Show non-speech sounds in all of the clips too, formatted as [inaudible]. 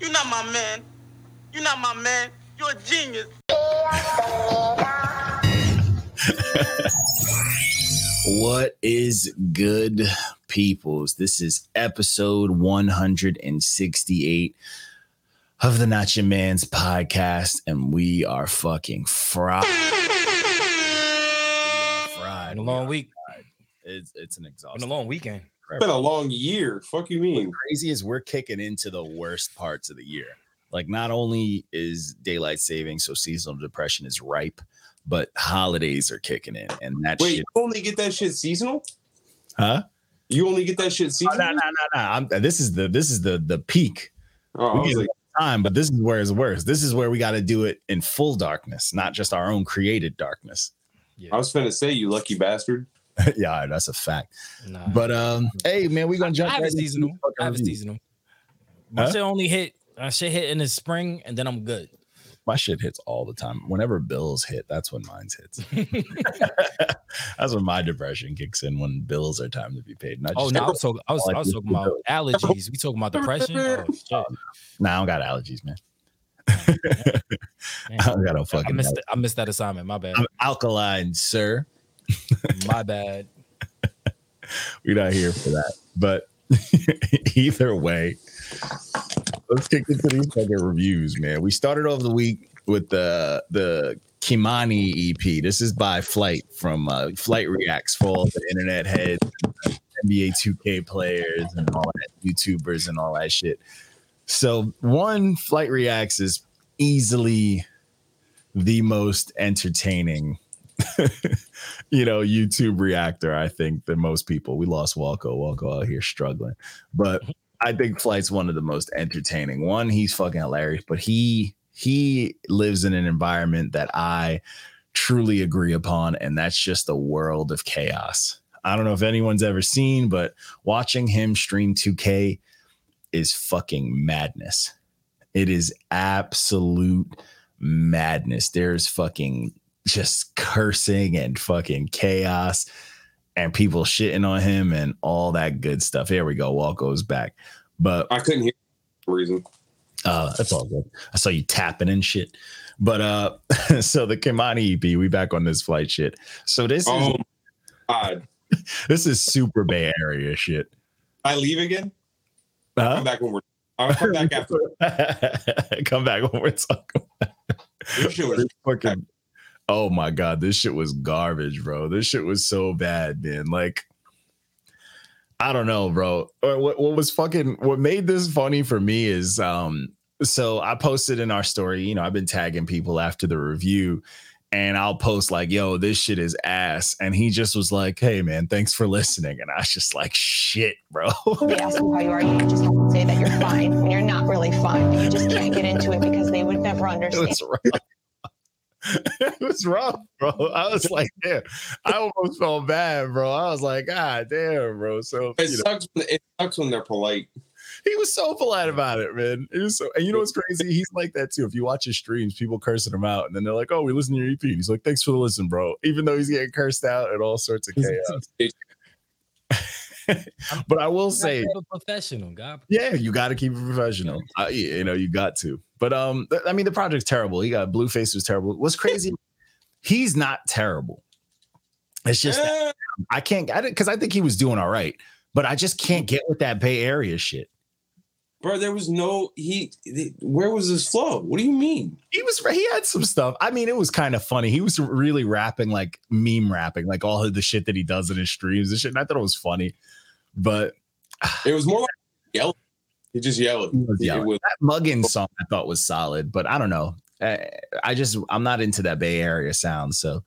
You're not my man. You're not my man. You're a genius. [laughs] What is good, peoples? This is episode 168 of the Not Your Man's podcast, and we are fucking fried. We fried. Been a long are week. fried. It's, it's an Been exhausting. a long weekend. It's been a long year. Fuck you mean? crazy is we're kicking into the worst parts of the year. Like, not only is daylight saving, so seasonal depression is ripe, but holidays are kicking in, and that Wait, shit. you only get that shit seasonal? Huh? You only get that shit Oh, seasonal? no, no, no, no. I'm, this is the this is the the peak Oh, We get like, time, but this is where it's worse. This is where we got to do it in full darkness, not just our own created darkness. I was gonna say, you lucky bastard. [laughs] yeah, that's a fact. Nah. But um, hey man, we gonna jump. I have right into seasonal. I have review. seasonal. My Huh? shit only hit. My shit hit in the spring, and then I'm good. My shit hits all the time. Whenever bills hit, that's when mine's hits. [laughs] [laughs] that's when my depression kicks in when bills are time to be paid. And I oh no, I was talking. I was, I was talking about allergies. We talking about depression. Oh, shit. nah, I don't got allergies, man. Man, I don't got no I fucking. missed. I missed that assignment. My bad. I'm alkaline, sir. My bad. [laughs] We're not here for that. But [laughs] either way, let's kick into these fucking reviews, man. We started off the week with the the Kimani EP. This is by Flight from uh, Flight Reacts for all the internet heads, NBA 2K players, and all that YouTubers and all that shit. So one Flight Reacts is easily the most entertaining [laughs] you know, YouTube reactor, I think, than most people. We lost Walco. Walco out here struggling. But I think Flight's one of the most entertaining. One, he's fucking hilarious, but he he lives in an environment that I truly agree upon, and that's just a world of chaos. I don't know if anyone's ever seen, but watching him stream 2K is fucking madness. It is absolute madness. There's fucking just cursing and fucking chaos and people shitting on him and all that good stuff. Here we go. Walt goes back. But I couldn't hear reason. uh that's all good. I saw you tapping and shit. But uh [laughs] so the Kimani EP, we back on this flight shit. So this Oh, is God. [laughs] this is super Bay Area shit. I leave again? Huh? Come back when we're. I'll come back [laughs] after. Come back when we're talking. This shit was- fucking, oh my god, this shit was garbage, bro. This shit was so bad, man. Like, I don't know, bro. What, what was fucking what made this funny for me is um so I posted in our story, you know, I've been tagging people after the review. And I'll post like, yo, this shit is ass. And he just was like, hey, man, thanks for listening. And I was just like, shit, bro. they ask you how you are, you just have to say that you're fine when you're not really fine. You just can't get into it because they would never [laughs] understand. was rough. It was rough, bro. I was like, damn, I almost felt bad, bro. I was like, God damn, bro. So It you know, sucks. When, it sucks when they're polite. he was so polite about it, man. It was so, and you know what's crazy? He's like that too. If you watch his streams, people cursing him out, and then they're like, "Oh, we listen to your EP." He's like, "Thanks for the listen, bro." Even though he's getting cursed out and all sorts of chaos. [laughs] but I will say, professional, God. Yeah, you got to keep it professional. Uh, you know, you got to. But um, th- I mean, the project's terrible. He got Blueface was terrible. What's [laughs] crazy? he's not terrible. It's just I can't. I because I think he was doing all right, but I just can't get with that Bay Area shit. bro, there was no. He. Where was his flow? What do you mean? He was. He had some stuff. I mean, it was kind of funny. He was really rapping like meme rapping, like all of the shit that he does in his streams and shit. And I thought it was funny, but It was more like yelling. He just yelled. He was yelling. was- that mugging song I thought was solid, but I don't know. I, I just I'm not into that Bay Area sound, so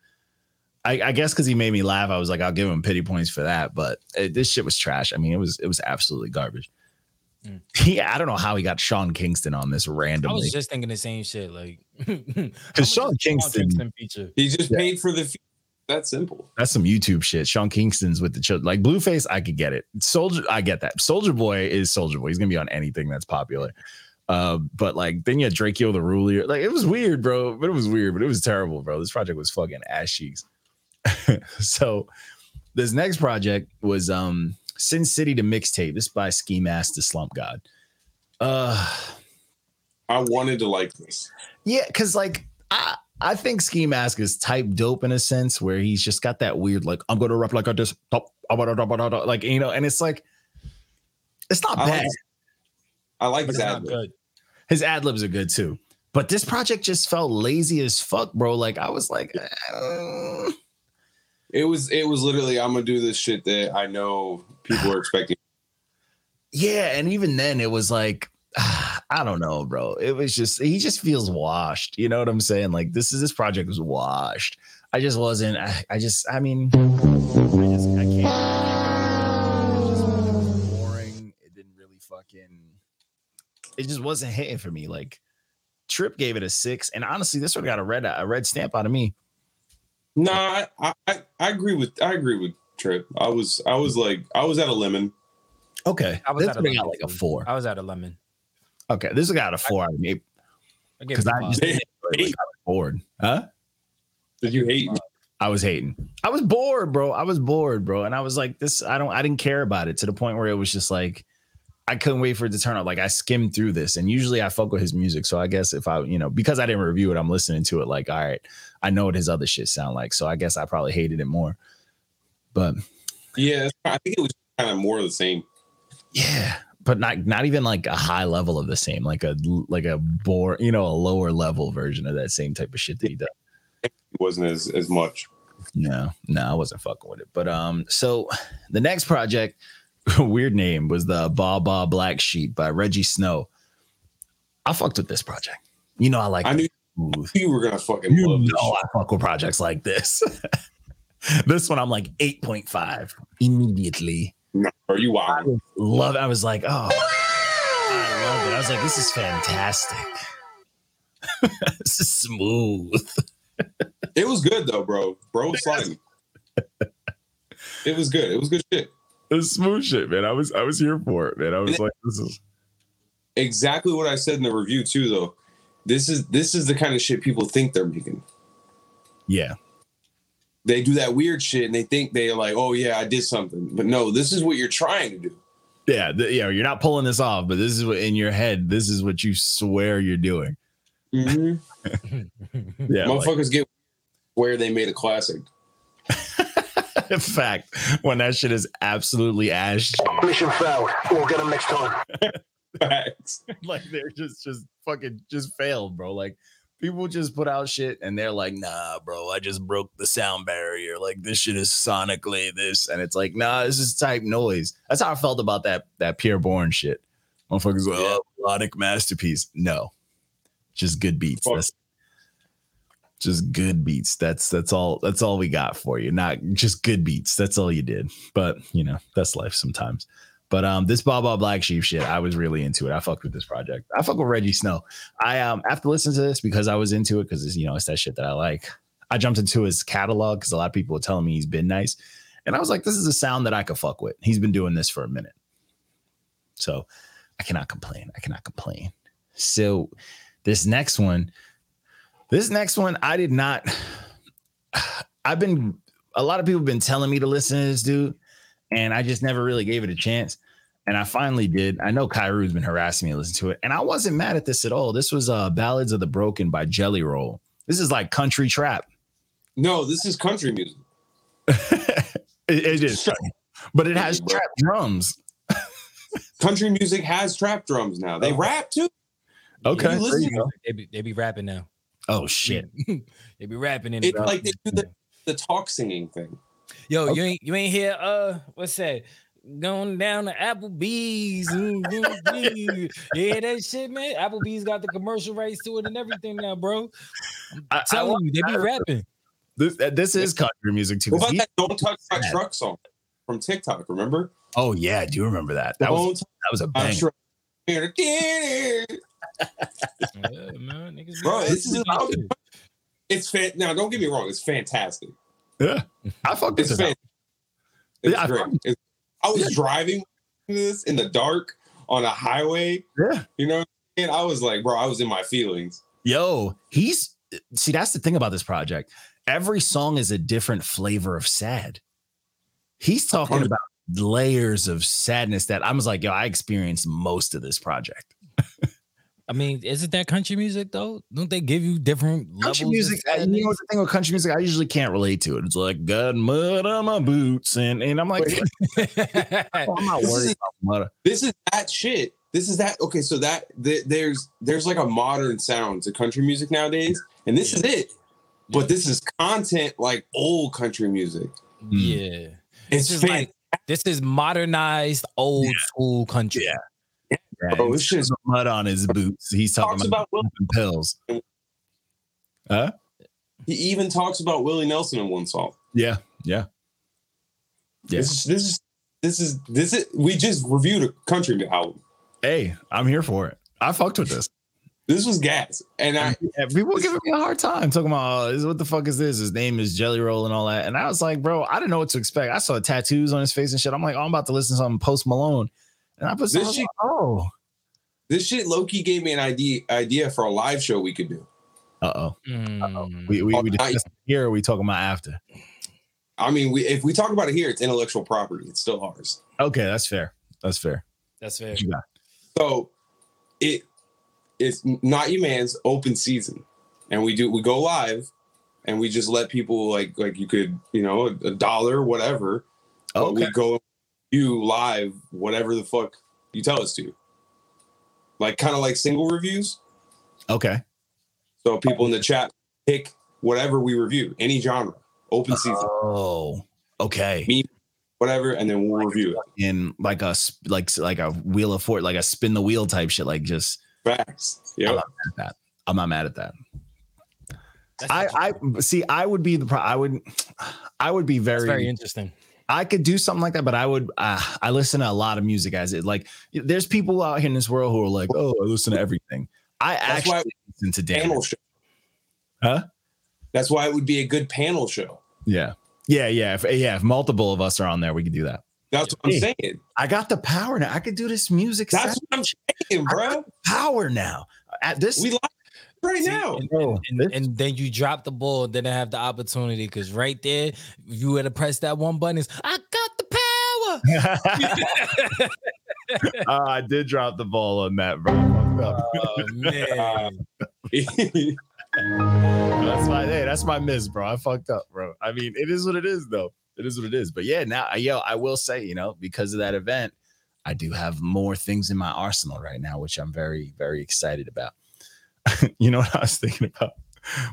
I, I guess because he made me laugh, I was like, I'll give him pity points for that. But it, this shit was trash. I mean, it was it was absolutely garbage. Mm. [laughs] He I don't know how he got Sean Kingston on this randomly. I was just thinking the same shit. Like, [laughs] because Sean Kingston feature. he just Yeah. paid for the. That simple. that's some YouTube shit. Sean Kingston's with the children. Like Blueface, I could get it. Soulja, I get that. Soulja Boy is Soulja Boy. He's gonna be on anything that's popular. Uh, but like then you had Drakeo the Ruler. Like it was weird, bro. But it was weird, but it was terrible, bro. This project was fucking ass cheeks. [laughs] so this next project was um Sin City to mixtape. This by Ski Mask the Slump God. Uh I wanted to like this. Yeah, because like I I think Ski Mask is type dope in a sense where he's just got that weird like I'm gonna rap like I just like you know, and it's like it's not I bad. like, I like his ad. His ad libs are good too. But this project just felt lazy as fuck, bro. Like I was like, uh, It was it was literally I'm gonna do this shit that I know people are expecting. [sighs] yeah, and even then it was like [sighs] I don't know, bro. It was just he just feels washed. You know what I'm saying? Like this is this project was washed. I just wasn't. I, I just. I mean, I just. I can't. I can't it just was boring. It didn't really fucking. It just wasn't hitting for me. Like Trip gave it a six, and honestly, this one got a red a red stamp out of me. Nah, I, I I agree with I agree with Trip. I was I was like I was at a lemon. Okay, I was this at a lemon like a four. I was at a lemon. Okay, this one got a four out of me I gave because it a I five. just like, I was bored. Huh? Did you hate? I was hating. I was bored, bro. I was bored, bro. And I was like, this, I don't, I didn't care about it to the point where it was just like, I couldn't wait for it to turn up. Like I skimmed through this. And usually I fuck with his music. So I guess if I, you know, because I didn't review it, I'm listening to it like, all right, I know what his other shit sound like. So I guess I probably hated it more. But Yeah, I think it was kind of more of the same. yeah, but not not even like a high level of the same, like a like a bore, you know, a lower level version of that same type of shit that he does. It wasn't as as much. No, no, I wasn't fucking with it. But um, so the next project, [laughs] weird name, was the Baw Baw Black Sheep by Rejjie Snow. I fucked with this project. You know, I like. I knew smooth. you were gonna fucking You love know, I fuck with projects like this. [laughs] this one, I'm like eight point five immediately. No, are you wild? Love. I was like, oh, I love it. I was like, this is fantastic. [laughs] this is smooth. It was good though, bro. Bro sliding. it was good. It was good shit. It was smooth shit, man. I was I was here for it, man. I was like, this is Exactly what I said in the review too, though. This is this is the kind of shit people think they're making. yeah. They do that weird shit and they think they're like, oh yeah, I did something. But no, this is what you're trying to do. Yeah, th- yeah, you're not pulling this off, but this is what in your head, this is what you swear you're doing. Mhm. [laughs] Yeah, like, Motherfuckers get where they made a classic. [laughs] in fact, when that shit is absolutely ash, Mission failed. We'll get them next time. [laughs] Facts. like they're just just fucking just failed, bro. Like people just put out shit and they're like, nah, bro, I just broke the sound barrier. Like this shit is sonically this, and it's like, nah, this is type noise. That's how I felt about that that Pierre Bourne shit. Motherfuckers like, oh, melodic masterpiece. No, just good beats. Fuck. That's just good beats. That's that's all. That's all we got for you. Not just good beats. That's all you did. But you know, that's life sometimes. But um, this Baw Baw Black Sheep shit, I was really into it. I fucked with this project. I fuck with Rejjie Snow. I um after listening to this because I was into it because you know it's that shit that I like. I jumped into his catalog because a lot of people were telling me he's been nice, and I was like, this is a sound that I could fuck with. He's been doing this for a minute, so I cannot complain. I cannot complain. So this next one, this next one, I did not. [sighs] I've been a lot of people have been telling me to listen to this dude, and I just never really gave it a chance. And I finally did. I know Kairu's been harassing me to listen to it, and I wasn't mad at this at all. This was uh Ballads of the Broken by Jelly Roll. This is like country trap. No, this is country music. [laughs] it, it is, but it has Bro. trap drums. Country music has trap drums now. They rap too. Okay, You you go. They be, they be rapping now. Oh shit! [laughs] they be rapping in It's it. like they do the, [laughs] the talk singing thing. Yo, you ain't you ain't hear uh what's that? Going down to Applebee's. mm, mm, mm. yeah, that shit, man. Applebee's got the commercial rights to it and everything now, bro. I, I, Telling you, they be rapping. this, this is country music too. What 'cause about he- that "Don't Touch My sad. Truck" song from TikTok? Remember? oh yeah, do you remember that? That was Don't that was a touch bang. truck. Yeah, man, niggas be Bro, this is about about- It's fan. Now, don't get me wrong. It's fantastic. Yeah, I fucked with It's this. fan. It's Yeah, I great. fucking- It's- I was Yeah. driving this in the dark on a highway. Yeah. You know, and I was like, bro, I was in my feelings. Yo, he's see, that's the thing about this project. Every song is a different flavor of sad. He's talking about layers of sadness that I was like, yo, I experienced most of this project. [laughs] I mean, isn't that country music though? Don't they give you different Country levels music, I- you know the thing with country music, I usually can't relate to it. It's like got mud on my boots, and and I'm like, I'm [laughs] not This worried is- about mud. This is that shit. This is that. Okay, so that th- there's there's like a modern sound to country music nowadays, and this is it. But this is content like old country music. yeah. It's This is like this is modernized old school country. Yeah. Yeah, oh, Bro, it's it's just- just mud on his boots. He's talking talks about, about Will, pills. Huh? he even talks about Willie Nelson in one song. Yeah, yeah. Yeah. This is this is this is this is we just reviewed a country album. Hey, I'm here for it. I fucked with this. This was gas, and I Yeah, people were giving me a hard time talking about oh, what the fuck is this? His name is Jelly Roll and all that. And I was like, bro, I didn't know what to expect. I saw tattoos on his face and shit. I'm like, oh, I'm about to listen to something Post Malone. And I put This was shit- like, oh, this shit low key gave me an idea idea for a live show we could do. uh oh. Mm. We we, we discussed here. Or we talking about after. I mean, we if we talk about it here, it's intellectual property. It's still ours. Okay, that's fair. That's fair. That's fair. What you got? So it it's not you man's open season, and we do we go live, and we just let people like like you could you know a, a dollar whatever. but Okay. we go you live whatever the fuck you tell us to. Like kind of like single reviews. Okay. So people in the chat pick whatever we review, any genre, open season, Oh, okay. Me- whatever, and then we'll review it. In like a like like a wheel of fort, like a spin the wheel type shit. Like just Facts. Yeah. I'm not mad at that. That's, I I see. I would be the. Pro- I would. I would be that's very. very interesting. I could do something like that, but I would. Uh, I listen to a lot of music as it. Like, there's people out here in this world who are like, "Oh, I listen to everything." I That's actually why listen to damn. panel show. Huh? That's why it would be a good panel show. Yeah, yeah, yeah. If, yeah, if multiple of us are on there, we could do that. That's what I'm Hey. saying. I got the power now. I could do this music. That's set what I'm saying, bro. power now. At this, We live right See, now. and, Bro, and, this- and then you drop the ball, then I have the opportunity because right there, if you were to press that one button, is I got the power. Uh, [laughs] [laughs] I did drop the ball on that, bro. I fucked up. oh man, [laughs] that's my hey, that's my miss, bro. I fucked up, bro. I mean, it is what it is, though. It is what it is. But yeah, now yo, I will say, you know, because of that event, I do have more things in my arsenal right now, which I'm very, very excited about. [laughs] you know what I was thinking about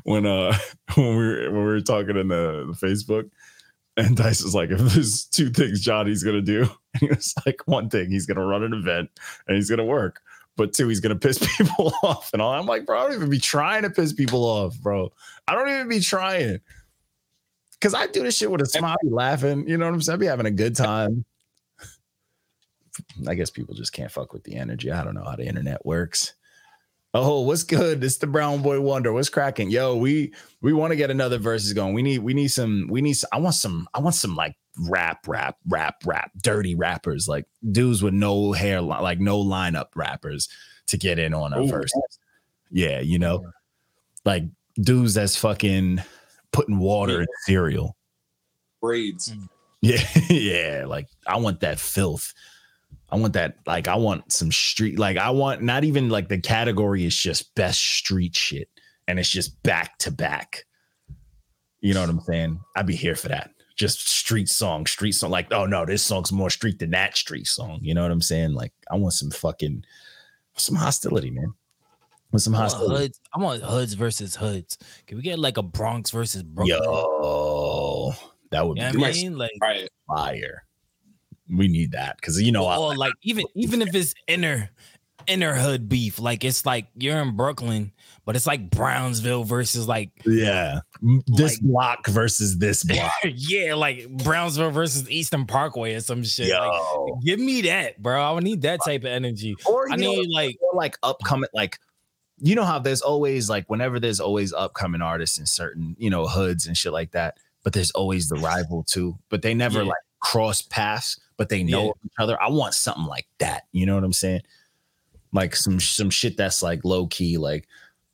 when uh [laughs] when we were when we were talking in the, the Facebook, and Dice was like, if there's two things Johnny's gonna do, [laughs] and he was like, one thing, he's gonna run an event and he's gonna work but two, he's gonna piss people off and all. I'm like, bro, I don't even be trying to piss people off, bro. I don't even be trying. Cause I do this shit with a smile, be laughing. You know what I'm saying? I be having a good time. I guess people just can't fuck with the energy. I don't know how the internet works. Oh, what's good? It's the Brown Boy Wonder. What's cracking? Yo, we we want to get another verses going. We need we need some we need some, I want some I want some like rap rap rap rap dirty rappers like dudes with no hair like no lineup rappers to get in on a Ooh. verse. Yeah, you know, like dudes that's fucking putting water in cereal. Braids. Yeah, [laughs] yeah. Like I want that filth. I want that. Like I want some street. Like I want not even like the category is just best street shit, and it's just back to back. You know what I'm saying? I'd be here for that. Just street song, street song. Like oh no, this song's more street than that street song. You know what I'm saying? Like I want some fucking some hostility, man. With some I want hostility. hoods. I want hoods versus hoods. Can we get like a Bronx versus Brooklyn? Yo, that would You know be what I mean? Like, Right. fire. We need that because you know like even [laughs] even if it's inner inner hood beef, like it's like you're in Brooklyn, but it's like Brownsville versus like Yeah. This Like- block versus this [laughs] block. yeah, like Brownsville versus Eastern Parkway or some shit. Like, give me that, bro. I would need that type of energy. or I you know, need like like upcoming, like you know how there's always like whenever there's always upcoming artists in certain, you know, hoods and shit like that, but there's always the rival too. But they never Yeah. like cross paths, but they know Yeah. each other. I want something like that. You know what I'm saying? Like some some shit that's like low key, like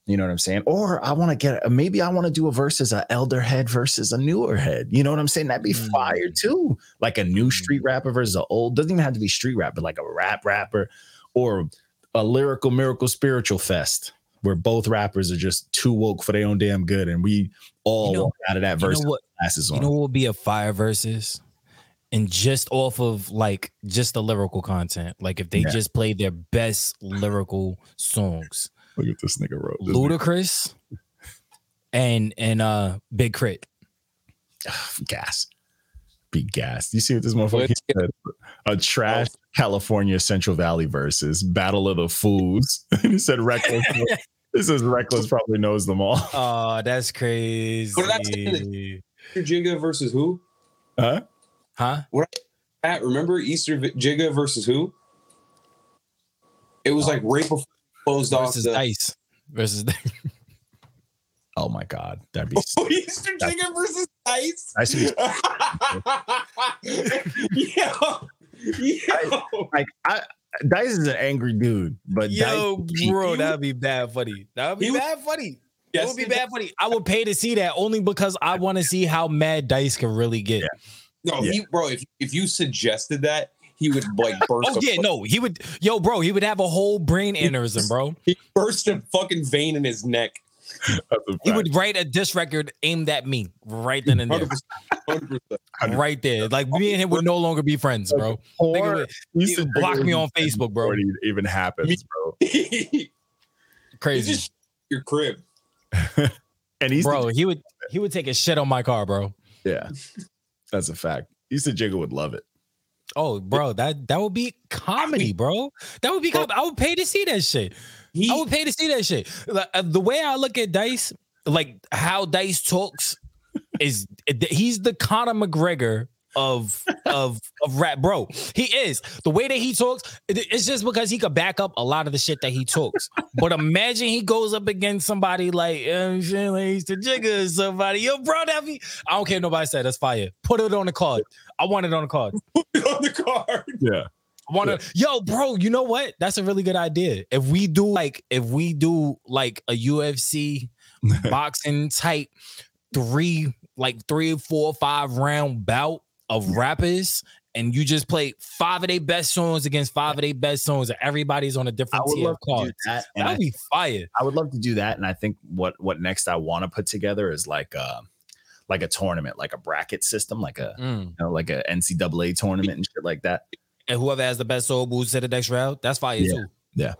you know what I'm saying? Or I want to get maybe I want to do a versus a elder head versus a newer head. You know what I'm saying? That'd be Mm. fire too. Like a new street rapper versus an old. Doesn't even have to be street rap, but like a rap rapper or a lyrical miracle spiritual fest where both rappers are just too woke for their own damn good, and we all You know- walk out of that you verse know what? glasses on. You know what would be a fire versus? And just off of like just the lyrical content, like if they Yeah. just played their best lyrical songs, Look at this nigga wrote. This Ludacris and and uh Big Crit. gas. Be gas. You see what this motherfucker Let's said? A trash California Central Valley versus Battle of the Fools. [laughs] he said reckless. [laughs] this is reckless. Probably knows them all. Oh, that's crazy. What did I say Jigga versus who? Huh? Huh? What? Pat, remember Easter Jigga versus who? It was like right before closed off Versus the Dice. Versus [laughs] Oh my god, that'd be. [laughs] Easter Jigga versus Ice. I see. Yo, yo. Like I, Dice is an angry dude, but Yo, Dice, bro, that'd be bad funny. That'd be He was- bad funny. it would be bad funny. I would pay to see that only because I want to see how mad Dice can really get. No, Yeah. he, bro. If if you suggested that, he would like [laughs] burst. Oh yeah, fu- no, he would. Yo, bro, he would have a whole brain aneurysm, bro. [laughs] He burst a fucking vein in his neck. He would write a diss record aimed at me right then and there, 100%, 100%. right there. Like me and him would no longer be friends, bro. Nigga Or would- he he block me on Facebook, bro. before it even happens, bro. [laughs] Crazy, just your crib. And he's bro. He would he would take a shit on my car, bro. yeah, that's a fact. Easter Jigga would love it. Oh, bro, that that would be comedy, bro. That would be. Com- I would pay to see that shit. He, I would pay to see that shit. Like, uh, the way I look at Dice, like how Dice talks, is [laughs] he's the Conor McGregor of of of rap, bro. He is the way that he talks. It's just because he could back up a lot of the shit that he talks. But imagine he goes up against somebody like oh, you know what I'm saying, like Easter Jigga somebody. Yo, bro, that be. I don't care. Nobody said that's fire. Put it on the card. I want it on the card. [laughs] put it on the card. Yeah, I want to, yo, bro. You know what? That's a really good idea. If we do like, if we do like a UFC [laughs] boxing type three, like three, four, five round bout of rappers, and you just play five of their best songs against five of their best songs, and everybody's on a different would tier love of to do cards. that. And I, be fire. I would love to do that. And I think what what next I want to put together is like a like a tournament, like a bracket system, like a Mm. you know, like a NCAA tournament and shit like that. And whoever has the best soul moves to the next round, that's fire Yeah. too. Yeah.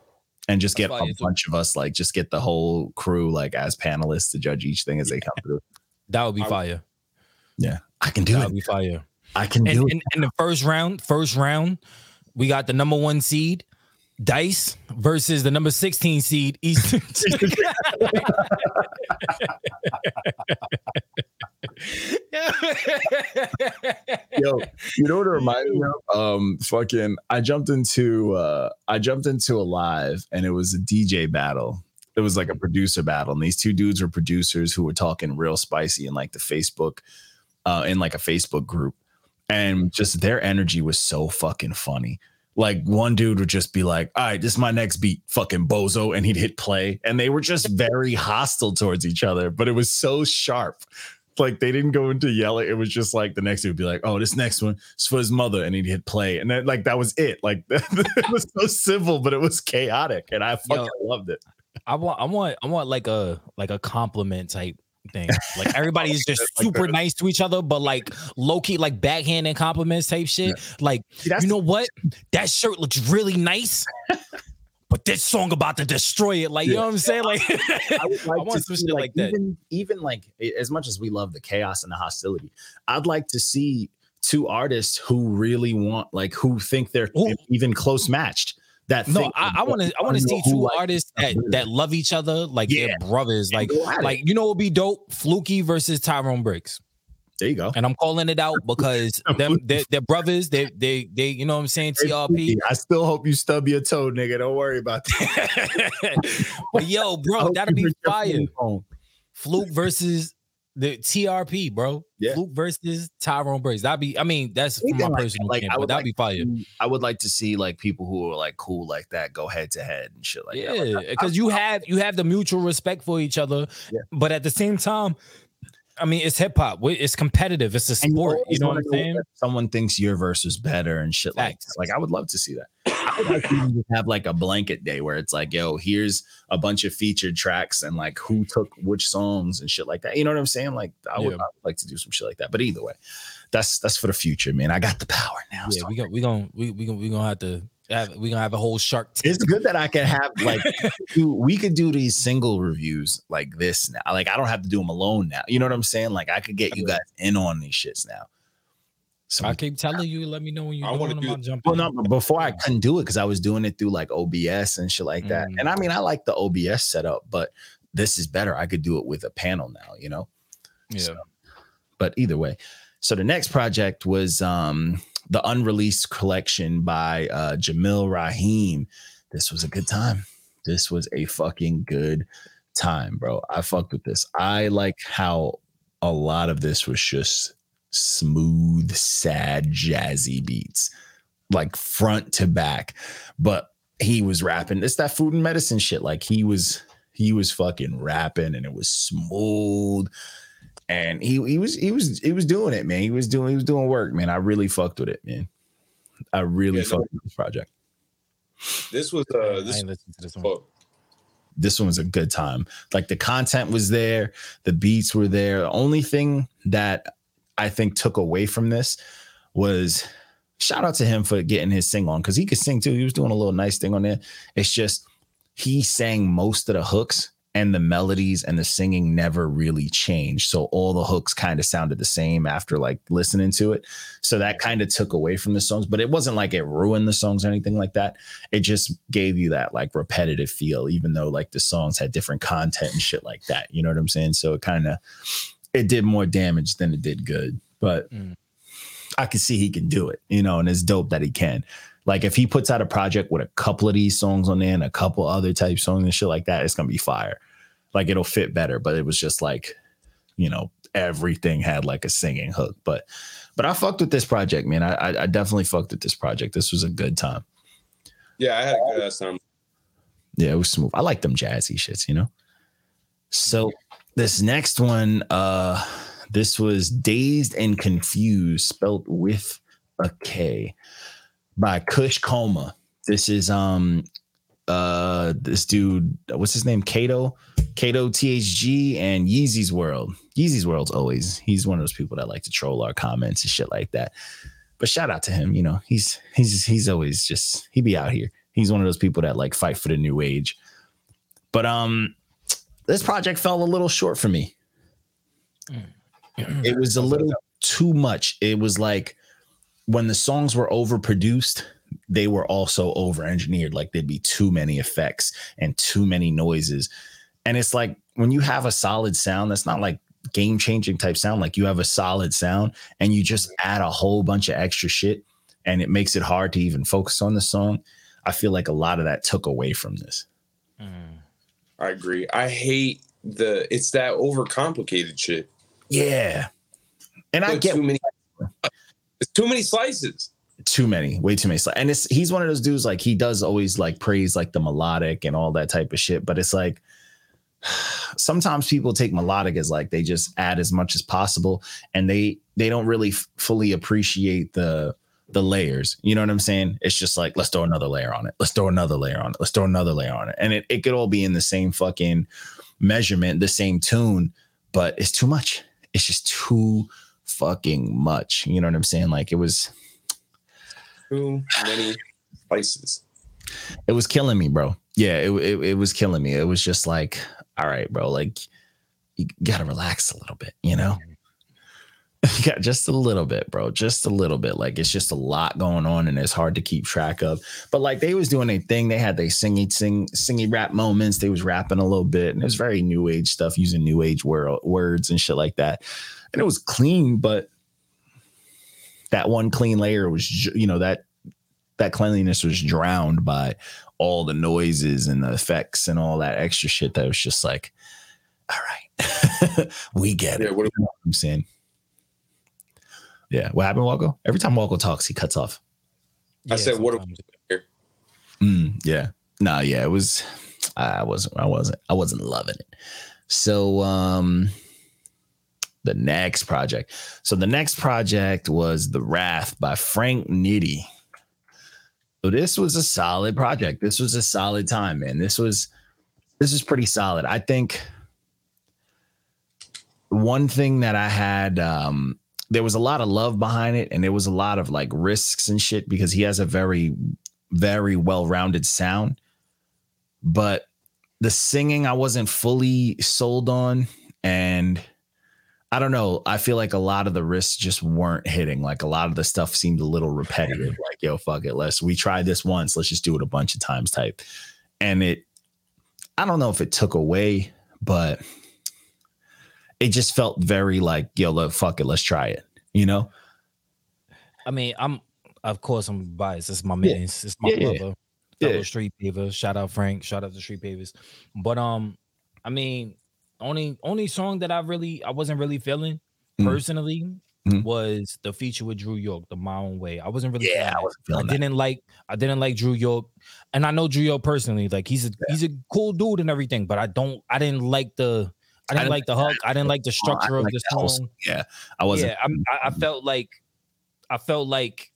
And just get a too. bunch of us, like just get the whole crew like as panelists to judge each thing as they come [laughs] through. That would be I- fire. Yeah, I can do That it. would be fire. I can And do it. in, in the first round, first round, we got the number one seed, Dice, versus the number 16 seed, Eastern. [laughs] Yo, [laughs] you know what it reminds me of? Um, fucking, I jumped into uh, I jumped into a live, and it was a DJ battle. It was like a producer battle, and these two dudes were producers who were talking real spicy in like the Facebook, uh, in like a Facebook group, and just their energy was so fucking funny. Like one dude would just be like, "All right, this is my next beat, fucking bozo," and he'd hit play, and they were just very hostile towards each other, but it was so sharp like they didn't go into yelling. It was just like the next dude would be like, "Oh, this next one is for his mother," and he'd hit play, and then like that was it. Like [laughs] it was so civil, but it was chaotic, and I fucking loved it. I want, I want, I want like a like a compliment type thing. Like [laughs] everybody's just Like super nice to each other, but like low key, like backhanded compliments type shit. Like that's- you know what? That shirt looks really nice. [laughs] But this song about to destroy it, like you know what I'm saying? Like [laughs] I like I want some see, shit like that. Even, even like as much as we love the chaos and the hostility, I'd like to see two artists who really want, like, who think they're Ooh. even close matched. That No, I, I want to. I want to see two artists that that love each other like Yeah. they're brothers. Like, go at it. like you know, it'd be dope. Fluky versus Tyrone Briggs, there you go. and I'm calling it out because [laughs] them they're, they're brothers. They they they. You know what I'm saying? TRP. I still hope you stub your toe, nigga. Don't worry about that. [laughs] but yo, bro, that'll be fire. Fluke versus the TRP, bro. Yeah. Luke versus Tyrone Briggs. That'd be. I mean, that's from my like personal. Like, opinion, I but would that'd like be fire. to- I would like to see like people who are like cool like that go head to head and shit like that. Like, yeah, because you have you have the mutual respect for each other, Yeah. but at the same time, I mean, it's hip hop. It's competitive. It's a sport. You always know what I'm saying? if Someone thinks your verse is better and shit like that. Like I would love to see that. [coughs] I would like we can just have like a blanket day where it's like, yo, here's a bunch of featured tracks and like who took which songs and shit like that. You know what I'm saying? Like I would, Yeah. I would like to do some shit like that. But either way, that's that's for the future, man. I got the power now. Yeah, so we got we gonna we we gonna we gonna have to have we gonna have a whole shark. it's good that I can have like [laughs] we could do these single reviews like this now. Like I don't have to do them alone now. You know what I'm saying? Like I could get you guys in on these shits now. So I keep telling you, let me know when you're I wanna do- I'll jump Well, in. no, before I couldn't do it because I was doing it through like OBS and shit like that. Mm. And I mean, I like the OBS setup, but this is better. I could do it with a panel now, you know. yeah. But either way, so the next project was um the unreleased collection by uh Jamil Rahim. This was a good time. This was a fucking good time, bro. I fucked with this. I like how a lot of this was just smooth, sad, jazzy beats, like front to back. But he was rapping. It's that food and medicine shit. Like he was, he was fucking rapping, and it was smooth. And he he was he was he was doing it, man. He was doing he was doing work, man. I really fucked with it, man. I really Yeah, no- fucked with this project. This was uh I this ain't listened to this one. well, this one was a good time. Like the content was there, the beats were there. The only thing that I think took away from this was shout out to him for getting his sing on because he could sing too. He was doing a little nice thing on there. It's just he sang most of the hooks and the melodies and the singing never really changed. So all the hooks kind of sounded the same after like listening to it. So that kind of took away from the songs, but it wasn't like it ruined the songs or anything like that it just gave you that like repetitive feel, even though like the songs had different content and shit like that. You know what I'm saying? So it kind of it did more damage than it did good. But Mm. I can see he can do it, you know, and it's dope that he can. Like if he puts out a project with a couple of these songs on there and a couple other type songs and shit like that, it's gonna be fire. Like it'll fit better. But it was just like, you know, everything had like a singing hook. But but I fucked with this project, man. I I, definitely fucked with this project. This was a good time. yeah, I had a good ass time. Yeah, it was smooth. I like them jazzy shits, you know. So this next one, uh, this was Dazed and Confused, spelt with a K, by Kush Koma. This is um uh this dude, what's his name? Kato, Kato THG and Yeezy's World. Yeezy's World's always he's one of those people that like to troll our comments and shit like that. But shout out to him, you know, he's he's he's always just he be out here he's one of those people that like fight for the new age. But um this project fell a little short for me. It was a little too much. It was like when the songs were overproduced, they were also over engineered. Like there'd be too many effects and too many noises. And it's like when you have a solid sound, that's not like game changing type sound. Like you have a solid sound and you just add a whole bunch of extra shit and it makes it hard to even focus on the song. I feel like a lot of that took away from this. Mm. I agree. I hate the it's that overcomplicated shit. Yeah. And I get too many too many slices. too many, way too many. sli- And it's he's one of those dudes like he does always like praise like the melodic and all that type of shit. But it's like [sighs] sometimes people take melodic as like they just add as much as possible and they they don't really f- fully appreciate the the layers. You know what I'm saying? It's just like let's throw another layer on it. Let's throw another layer on it. Let's throw another layer on it. And it, it could all be in the same fucking measurement, the same tune, but it's too much. It's just too fucking much. You know what I'm saying? Like it was Too many slices. it was killing me, bro. Yeah, it, it it was killing me. It was just like, all right, bro, like you gotta relax a little bit, you know? [laughs] Got just a little bit, bro. Just a little bit. Like it's just a lot going on and it's hard to keep track of. But like they was doing a thing. They had they singy sing singy rap moments. They was rapping a little bit. And it was very new age stuff, using new age word, words and shit like that. And it was clean, but that one clean layer was, you know, that that cleanliness was drowned by all the noises and the effects and all that extra shit that was just like, all right, [laughs] we get it. Yeah, what- You know what I'm saying? Yeah. What happened, Walko? Every time Walko talks, he cuts off. I said, what- sometimes. Mm, yeah. Nah, yeah, it was I wasn't I wasn't I wasn't loving it. So um the next project. So the next project was The Wrath by Frank Nitty. So this was a solid project. This was a solid time, man. This was this is pretty solid. I think one thing that I had um there was a lot of love behind it and there was a lot of like risks and shit because he has a very very well-rounded sound. But the singing I wasn't fully sold on and I don't know. I feel like a lot of the risks just weren't hitting. Like a lot of the stuff seemed a little repetitive. Like, yo, fuck it. Let's we tried this once. Let's just do it a bunch of times type. And it I don't know if it took away, but it just felt very like, yo, look, fuck it, let's try it. You know? I mean, I'm of course I'm biased. It's my man. It's, it's my yeah. brother. Yeah. Fellow street paver. Shout out Frank. Shout out to Street Pavers. But um, I mean, only only song that I really I wasn't really feeling Mm. personally Mhm. was the feature with Drew York, the My Own Way. I wasn't really Yeah, I feeling that. wasn't feeling that. didn't like I didn't like Drew York, and I know Drew York personally. Like he's a he's a cool dude and everything, but I don't I didn't like the I didn't didn't like the hook. I didn't like the structure of like the that song. yeah, I wasn't. Yeah, I'm, I, I felt like I felt like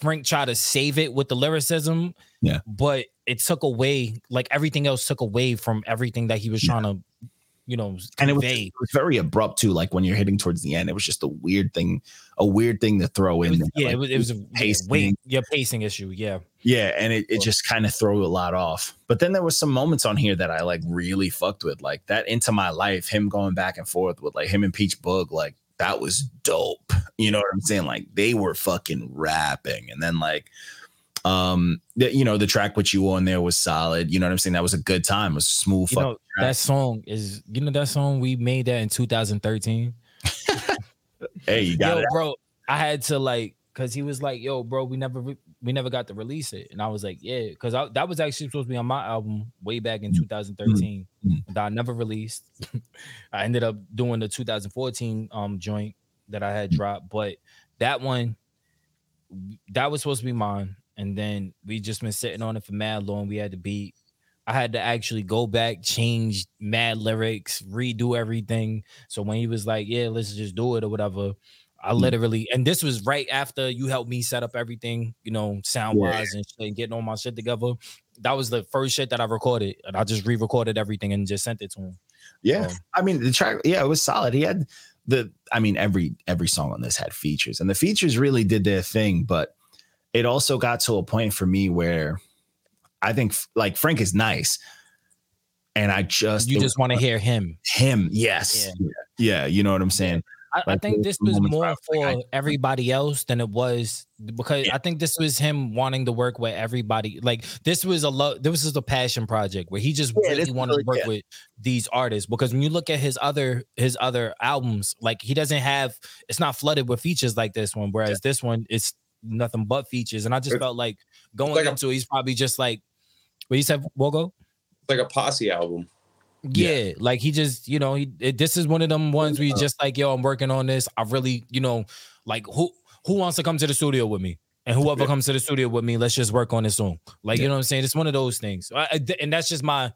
Frank tried to save it with the lyricism. Yeah. but it took away like everything else took away from everything that he was Yeah. trying to, you know, and it was, it was very abrupt too. Like when you're hitting towards the end, it was just a weird thing, a weird thing to throw It in. was- yeah, Like, it was it was a yeah, pacing. wait, your pacing issue. Yeah, Yeah, and it, it just kind of threw a lot off. But then there was some moments on here that I like really fucked with, like that into my life, him going back and forth with like him and Peach Bug, like that was dope. You know what I'm saying? Like they were fucking rapping, and then like um you know the track with you on there was solid. You know what i'm saying? That was a good time. It was a smooth you know that song is you know that song? We made that in 2013. [laughs] hey you got yo, it. bro, I had to like because he was like, "Yo, bro, we never re- we never got to release it," and I was like, "Yeah," because that was actually supposed to be on my album way back in 2013 Mm. that I never released. [laughs] I ended up doing the 2014 um joint that I had Mm. dropped, but that one that was supposed to be mine, and then we just been sitting on it for mad long. We had to beat. I had to actually go back, change mad lyrics, redo everything. So when he was like, "Yeah, let's just do it" or whatever, I Mm. literally and this was right after you helped me set up everything, you know, sound wise and, shit, and getting all my shit together. That was the first shit that I recorded, and I just re-recorded everything and just sent it to him. Yeah, I mean the track. Yeah, it was solid. He had the. I mean every every song on this had features, and the features really did their thing. But it also got to a point for me where I think like Frank is nice, and I just You just want to hear him. him. Yes, Yeah. yeah. You know what I'm saying? I, I Like, think this was more I for I- everybody else than it was because Yeah. I think this was him wanting to work with everybody. Like this was a love. This was a passion project where he just Yeah, really wanted really- to work with these artists. Because when you look at his other his other albums, like he doesn't have. It's not flooded with features like this one. Whereas this one, it's nothing but features. And I just felt like going like a- into it, he's probably just like. What you said, Wogo? Like a posse album. Yeah, like he just, you know, he it, this is one of them ones where you just like, yo, I'm working on this. I really, you know, like who who wants to come to the studio with me? And whoever Yeah. comes to the studio with me, let's just work on this song. Like, you know what I'm saying? It's one of those things. I, I- and that's just my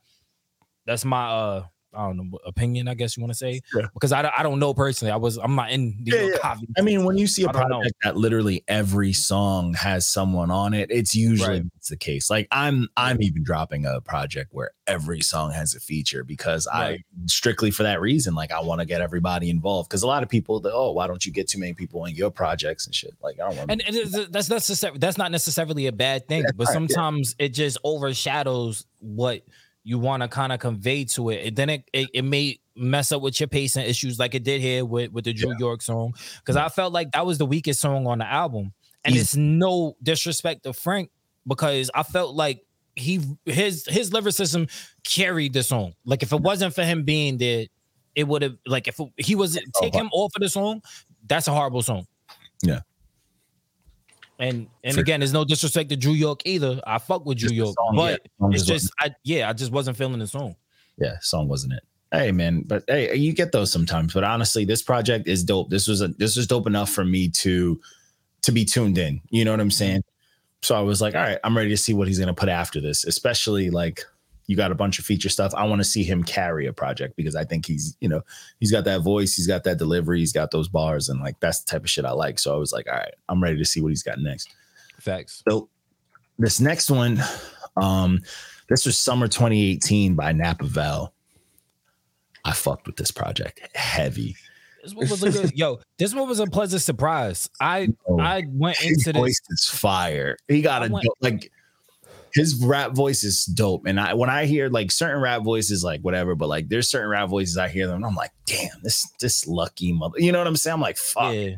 that's my uh I don't know opinion, I guess you want to say. Yeah. Because I, don't- I don't know personally. I was I'm not in the Yeah, yeah. copy. I mean, when you see a project that literally every song has someone on it, it's usually Right. it's the case. Like I'm I'm even dropping a project where every song has a feature because I strictly for that reason, like I want to get everybody involved. Because a lot of people, they, oh, why don't you get too many people in your projects and shit? Like I don't want. and, and that's necessary. That's not necessarily a bad thing, That's but right, sometimes it just overshadows what you want to kind of convey to it. And then it, it it may mess up with your pacing issues, like it did here with with the Drew York song. Because I felt like that was the weakest song on the album, and it's no disrespect to Frank because I felt like he his his lyricism carried the song. Like if it wasn't for him being there, it would have like if it- he was oh, take him off of the song, that's a horrible song. Yeah. And and For- again, there's no disrespect to Drew York either. I fuck with Drew York, song, but yeah, it's just I yeah, I just wasn't feeling the song. yeah, song wasn't it. Hey man, but hey, you get those sometimes. But honestly, this project is dope. This was a this was dope enough for me to to be tuned in. You know what I'm mm-hmm. saying? So I was like, all right, I'm ready to see what he's gonna put after this. Especially like you got a bunch of feature stuff. I want to see him carry a project because I think he's, you know, he's got that voice, he's got that delivery, he's got those bars, and like that's the type of shit I like. So I was like, all right, I'm ready to see what he's got next. Facts. So This next one, um, this was summer 2018 by Napa Vel. I fucked with this project heavy. This one was a good yo. This one was a pleasant surprise. I [laughs] Oh, I went His into voice is fire. He got I a went- like his rap voice is dope. And I when I hear like certain rap voices, like whatever, but like there's certain rap voices I hear them, and I'm like, damn, this this lucky mother. You know what I'm saying? I'm like, fuck. Yeah,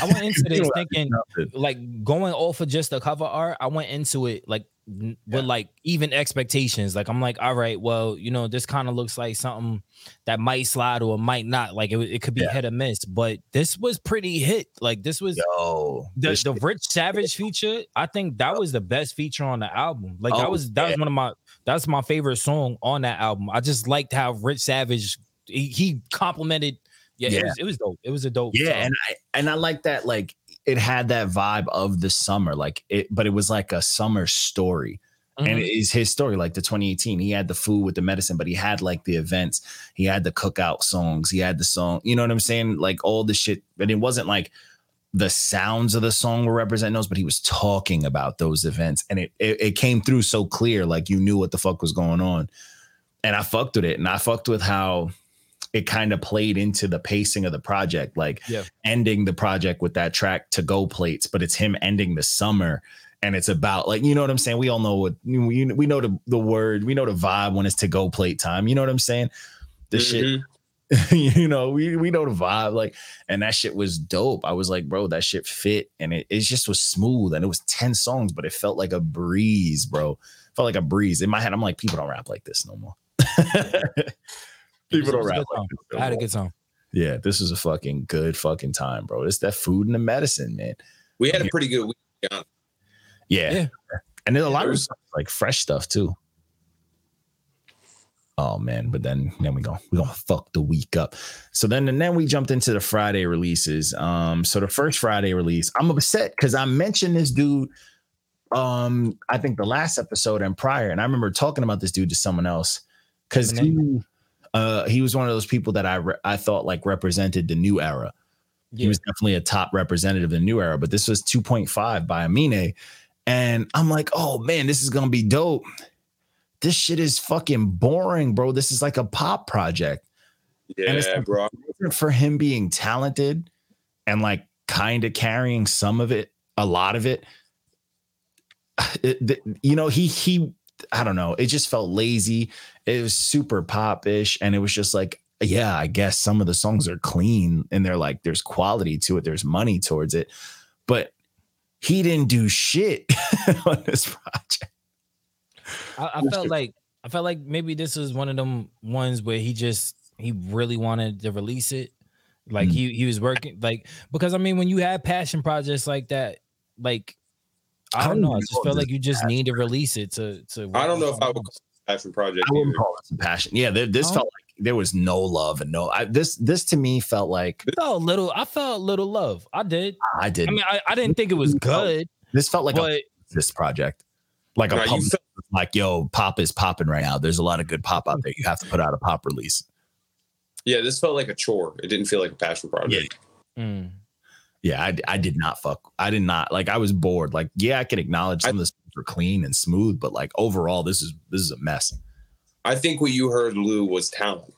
I went [laughs] into this thinking like going off of just the cover art. I went into it like n- Yeah. with like even expectations. Like I'm like, all right, well, you know, this kind of looks like something that might slide or might not. Like it, it could be Yeah. hit or miss. But this was pretty hit. Like this was Yo, the, this the Rich Savage [laughs] feature, I think that was the best feature on the album. Like that Oh, was that yeah. was one of my that's my favorite song on that album. I just liked how Rich Savage he, he complimented. Yeah, Yeah. it was it was dope. It was a dope. yeah, song. and I and I like that. Like it had that vibe of the summer, like it, but it was like a summer story. and Mhm. it is his story like the 2018 he had the food with the medicine but he had like the events he had the cookout songs he had the song you know what i'm saying like all the shit but it wasn't like the sounds of the song were representing those but he was talking about those events and it, it it came through so clear like you knew what the fuck was going on and i fucked with it and i fucked with how it kind of played into the pacing of the project like Yeah. ending the project with that track to go plates but it's him ending the summer and it's about like you know what I'm saying. We all know what we we know the the word, we know the vibe when it's to go plate time. You know what I'm saying? The Mhm. shit, [laughs] you know, we we know the vibe, like, and that shit was dope. I was like, bro, that shit fit, and it, it just was smooth, and it was ten songs, but it felt like a breeze, bro. felt like a breeze in my head. I'm like, people don't rap like this no more. [laughs] It was- people don't rap like song. this no I had a good time. Yeah, this was a fucking good fucking time, bro. It's that food and the medicine, man. We had a pretty good week. yeah. Yeah. Yeah. And then a lot of stuff, like fresh stuff too. Oh man, but then then we go we gonna fuck the week up. So then and then we jumped into the Friday releases. Um, so the first Friday release, I'm upset because I mentioned this dude. Um, I think the last episode and prior, and I remember talking about this dude to someone else because he, uh, he was one of those people that I re- I thought like represented the new era. He was definitely a top representative of the new era, but this was 2.5 by Amine. And I'm like, oh man, this is gonna be dope. This shit is fucking boring, bro. This is like a pop project. And it's Yeah, like- bro. For him being talented and like kind of carrying some of it, a lot of it, [sighs] it- th- you know, he he I don't know, it just felt lazy. It was super pop-ish, and it was just like, yeah, I guess some of the songs are clean and they're like, there's quality to it, there's money towards it, but he didn't do shit [laughs] on this project. I, I felt like I felt like maybe this is one of them ones where he just he really wanted to release it. Like Mm. he he was working like because I mean when you have passion projects like that, like I I don't don't know. I just know if feel this like you just need to release it to to. I don't know if I would something call it a passion project. I wouldn't either. call it some passion. Yeah, there, this No? felt like there was no love and no. I, this this to me felt like else. felt a little. I felt a little love. I did. I I didn't. mean, I, I didn't think it was good, this felt like a this project, like a Nah, you pop, felt- like yo, pop is popping right now. There's a lot of good pop out there. You have to put out a pop release. yeah, this felt like a chore. It didn't feel like a passion project. mm, Yeah, I, I did not fuck. I did not like. I was bored. Like, yeah, I can acknowledge some of the songs were clean and smooth, but like overall, this is this is a mess. I think what you heard, Lou, was talent.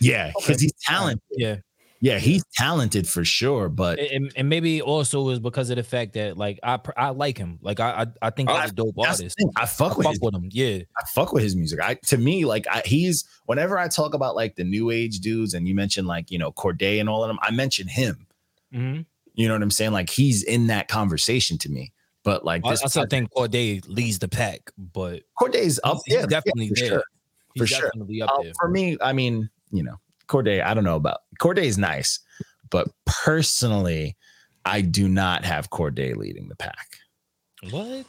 Yeah, because he's talented. yeah. Yeah, he's talented for sure. But And, and maybe also is because of the fact that like I I like him. Like I I, I think I- he's a dope that's the artist. thing, I I fuck with fuck his with him. Yeah. I fuck with his music. I to me, like I, he's whenever I talk about like the new age dudes, and you mention like you know Cordae and all of them, I mention him. Mm-hmm. You know what I'm saying? Like he's in that conversation to me. But like I, I this, still think Cordae leads the pack, but Cordae's up he's, he's there, definitely yeah, for there. sure. He's For sure. definitely up Uh, for me, I mean, you know, Cordae. I don't know about Cordae's nice, but personally, I do not have Cordae leading the pack. What?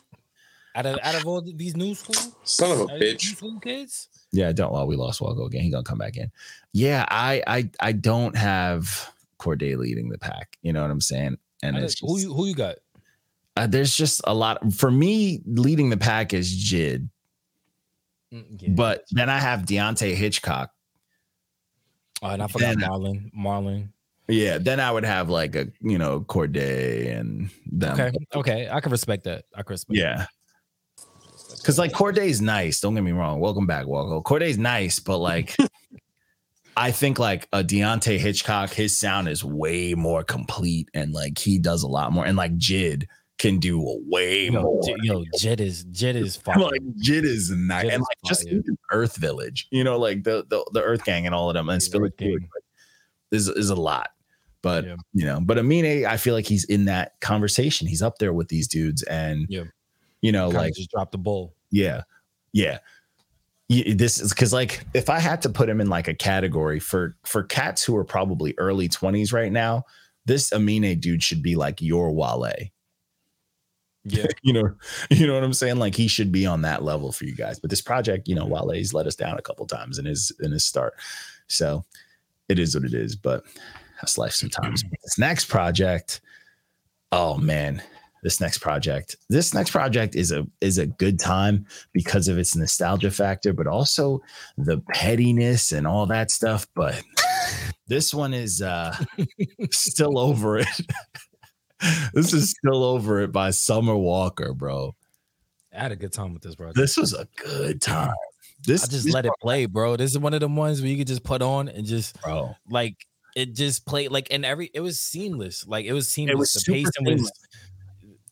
Out of out of all these new school, Son of a out of these bitch. school kids, Yeah, I don't. Well, we lost Walgo again. He gonna come back in. Yeah, I I I don't have Cordae leading the pack. You know what I'm saying? And Out of- it's who you who you got? Uh, there's just a lot for me. Leading the pack is JID, Mm, yeah. but then I have Deante' Hitchcock. Oh, and I forgot then- Marlon. Marlon. Yeah, then I would have like a you know Cordae and them. Okay, okay, I can respect that. I can respect. Yeah. Cause like Cordae's nice. Don't get me wrong. Welcome back, Walko. Cordae's nice, but like [laughs] I think like a Deante' Hitchcock, his sound is way more complete and like he does a lot more. And like JID can do way Yo, more. J- yo, Jed is Jed is [laughs] fire. like JID is nice. And is like just fire. Earth Village, you know, like the the, the Earth Gang and all of them and Yeah, Spill is is a lot. But Yeah. you know, but Amine, I feel like he's in that conversation. He's up there with these dudes, and Yeah. you know, Kinda like just drop the ball. yeah, yeah. This is because, like, if I had to put him in like a category for for cats who are probably early twenties right now, this Amine dude should be like your Wale. Yeah, [laughs] You know, you know what I'm saying? Like he should be on that level for you guys. But this project, you know, Wale's let us down a couple times in his in his start, so it is what it is. But that's life sometimes. [clears throat] This next project, oh man, this next project, this next project is a is a good time because of its nostalgia factor, but also the pettiness and all that stuff. But this one is uh [laughs] still over it. [laughs] [laughs] this is still over it by Summer Walker, bro. I had a good time with this, bro. This was a good time. This I just this let it play, bro. This is one of the ones where you could just put on and just bro. like it just played like and every it was seamless. Like it was seamless. was the pacing was.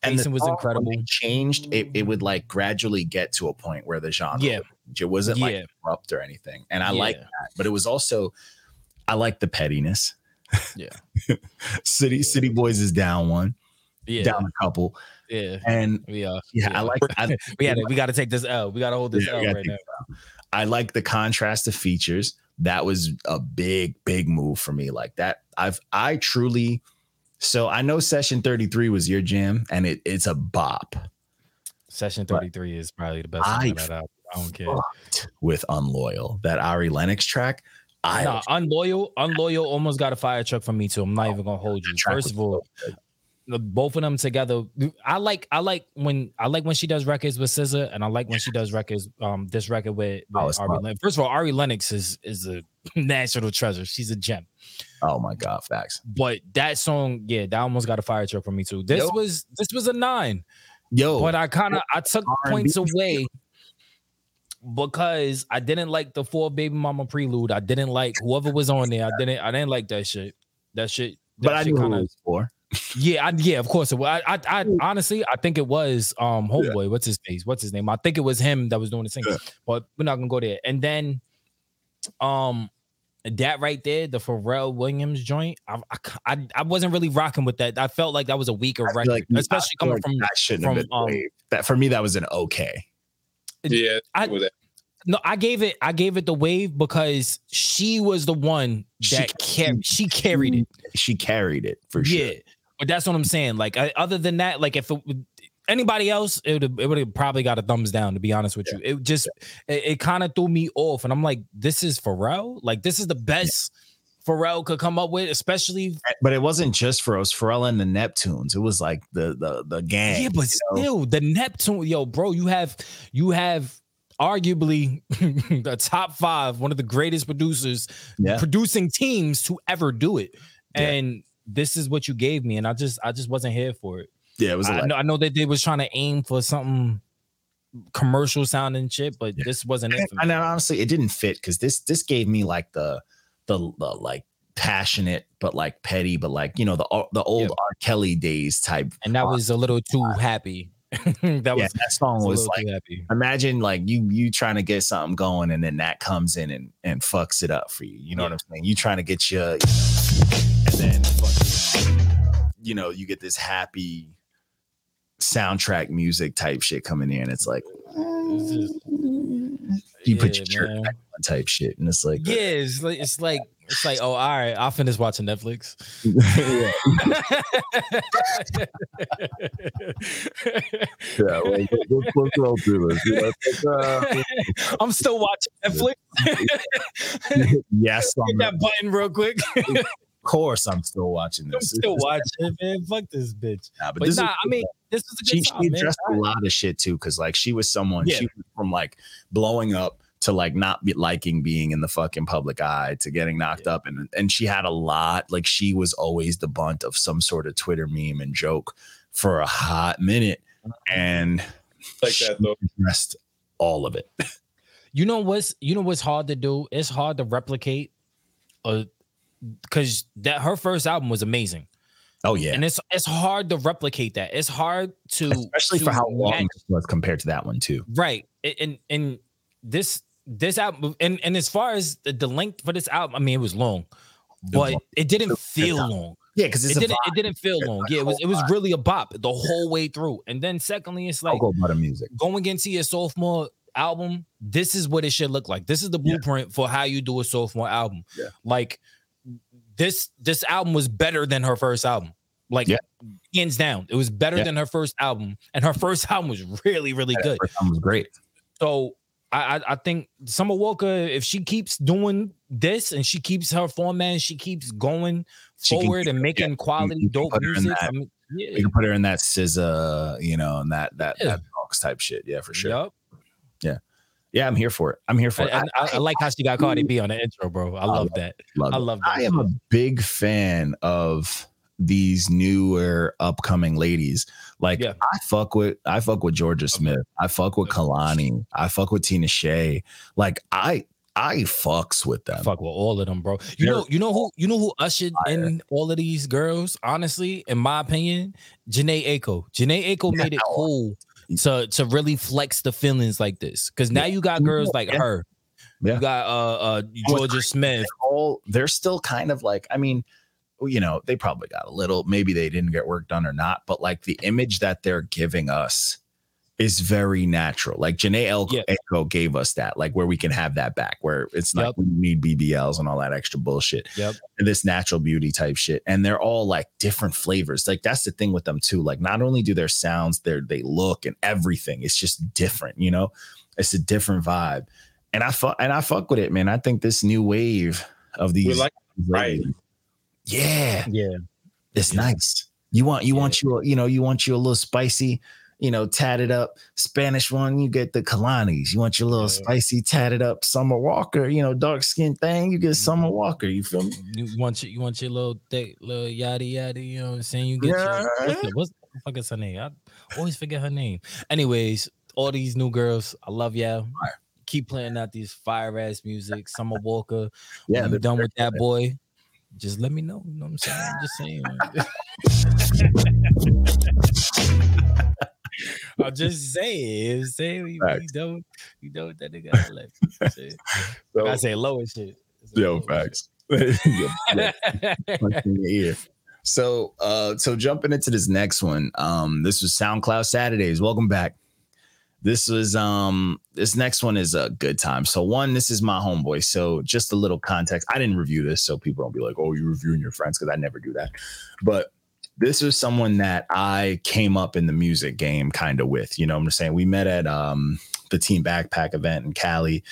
And the pacing was incredible. changed. It, it would like gradually get to a point where the genre, Yeah. it wasn't like abrupt or anything. And I like that, but it was also, I like the pettiness. Yeah. [laughs] City City Boys is down one, Yeah. down a couple, Yeah. and We uh yeah, I like. I, [laughs] we had we got to take this L. We got to hold this Yeah, L right now. I like the contrast of features. That was a big, big move for me. Like that, I've I truly. So I know Session Thirty Three was your jam, and it, it's a bop Session But 33 is probably the best I song of that album. I don't care. with Unloyal. That Ari Lennox track, I Nah, unloyal, unloyal almost got a fire truck from me too. I'm not even gonna hold you. First of all, both of them together. I like I like when I like when she does records with SZA, and I like when she does records. Um, this record with, with Oh, Ari. Lennox. First of all, Ari Lennox is is a [laughs] national treasure. She's a gem. oh my god, facts. But that song, yeah, that almost got a fire truck from me too. This Yo. was this was a nine, Yo, but I kind of I took R&B points away because I didn't like the four baby mama prelude. I didn't like whoever was on there. I didn't I didn't like that shit. That shit. but that I shit knew who kinda- it was for. [laughs] yeah, I, yeah, of course it was. I, I, I honestly, I think it was um homeboy. What's his face? What's his name? I think it was him that was doing the singing. Yeah. But we're not gonna go there. And then, um, that right there, the Pharrell Williams joint. I, I, I, I wasn't really rocking with that. I felt like that was a weaker record, like- especially I coming like from. that shouldn't from, have been um. That for me, that was an okay. Yeah, I- with that. No, I gave it. I gave it the wave because she was the one She that carried. She carried it. She carried it for sure. Yeah, but that's what I'm saying. Like, I, other than that, like if it, anybody else, it would it would have probably got a thumbs down. To be honest with you, it just it, it kind of threw me off, and I'm like, this is Pharrell. Like, this is the best Pharrell could come up with, especially. Eh, but it wasn't just for us, Pharrell and the Neptunes. It was like the the the gang. Yeah, but you know? still, the Neptune, yo, bro, you have you have arguably [laughs] the top five, one of the greatest producers, Yeah. producing teams to ever do it, Yeah. and this is what you gave me, and I just I just wasn't here for it. yeah, it was. I know, I know that they was trying to aim for something commercial sounding shit, but Yeah. this wasn't it. For me. and honestly, it didn't fit because this this gave me like the the, the like passionate but like petty but like you know the uh, the old Yeah. R. Kelly days type. And that was a little [laughs] too happy. [laughs] that yeah, was, that song was like imagine like you you trying to get something going and then that comes in and and fucks it up for you. You know what I'm saying? You trying to get your and then fucking, you know you get this happy soundtrack music type shit coming in. It's like It's just- you put your shirt man. back on type shit, and it's like Yeah, it's like it's like it's like oh, all right, I'll finish watching Netflix. yeah, [laughs] yeah. Like, let's, let's roll through this. Uh, [laughs] I'm still watching Netflix. [laughs] yes, Hit I'm, that button real quick. of course I'm still watching I'm this. still It's- watching, man. Fuck this bitch. Nah, but But this nah, is- I mean, this was a she, good she time, man. addressed a lot of shit too because like she was someone Yeah. she was from like blowing up to like not be liking being in the fucking public eye to getting knocked up and and she had a lot like she was always the bunt of some sort of Twitter meme and joke for a hot minute and Like that, though. addressed all of it. [laughs] You know what's you know what's hard to do? It's hard to replicate uh because that her first album was amazing. Oh yeah. And it's it's hard to replicate that. It's hard to Especially to for how long match- this was compared to that one too. right. And and this this album and and as far as the, the length for this album, I mean it was long, but it didn't feel long. Yeah, because It didn't it didn't feel long. Yeah, it was it was really a bop the whole way through. And then secondly, it's like butter music. going into your sophomore album, this is what it should look like. This is the Yeah. blueprint for how you do a sophomore album. Yeah. Like this this album was better than her first album. Like Yeah. hands down. It was better Yeah. than her first album. And her [laughs] first album was really, really That good. was great. So I, I I think Summer Walker, if she keeps doing this and she keeps her format, and she keeps going She forward and making yeah, quality dope put her in music. that- I mean, yeah. You can put her in that SZA, you know, and that that Yeah. that box type shit. Yeah, for sure. Yup. Yeah, I'm here for it. I'm here for it. I, I, I like how she got Cardi B on the intro, bro. I love that. love I love that. I am a big fan of these newer upcoming ladies. Like Yeah. I fuck with I fuck with Jorja Smith. I fuck with Kehlani. I fuck with Tinashe. Like I I fucks with them. fuck with all of them, bro. You They're know, you know who, you know who ushered in all of these girls. Honestly, in my opinion, Jhené Aiko. Jhené Aiko Yeah. made it cool to to really flex the feelings like this. Because now you got girls like her. Yeah. You got uh uh Jorja Smith. all they're still kind of like i mean you know they probably got a little maybe they didn't get work done or not but like the image that they're giving us is very natural like Jhené El- Yeah. Echo gave us that like where we can have that back where it's not Yep. we need bbls and all that extra bullshit Yep. and this natural beauty type shit and they're all like different flavors like that's the thing with them too like not only do their sounds their they look and everything it's just different you know it's a different vibe and i fuck and i fuck with it man i think this new wave of these like right. yeah Yeah. it's Yeah. nice you want you Yeah. want you you know you want you a little spicy you know tatted up spanish one you get the kehlanis you want your little Yeah. spicy tatted up summer walker you know dark skin thing you get mm-hmm. summer walker you feel me You want your you want your little thick little yada yada, you know what I'm saying? You get Yeah. your what's the, what's the fuck is her name? I always forget her name. Anyways, all these new girls, I love y'all. Keep playing out these fire ass music. Summer Walker. yeah when you done with that boy. Just let me know. You know what I'm saying? I'm just saying. [laughs] [laughs] [laughs] I'm just saying. Saying you, you done, you done with that nigga. I let me say. So- I say low and shit. [laughs] Yo, low facts. Yeah, yeah, shit. punch in your ear. So, uh, so jumping into this next one, um, this was SoundCloud Saturdays. Welcome back. This was um, this next one is a good time. So, one, this is my homeboy. So, just a little context. I didn't review this, so people don't be like, "Oh, you're reviewing your friends," because I never do that. But this is someone that I came up in the music game kind of with. You know, I'm just saying we met at um the Team Backpack event in Cali,